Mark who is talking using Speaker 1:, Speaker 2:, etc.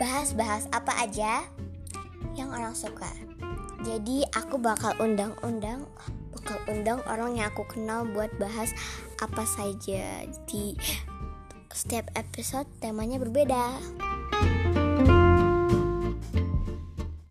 Speaker 1: bahas-bahas apa aja yang orang suka. Jadi aku bakal undang-undang bakal undang orang yang aku kenal buat bahas apa saja di setiap episode temanya berbeda.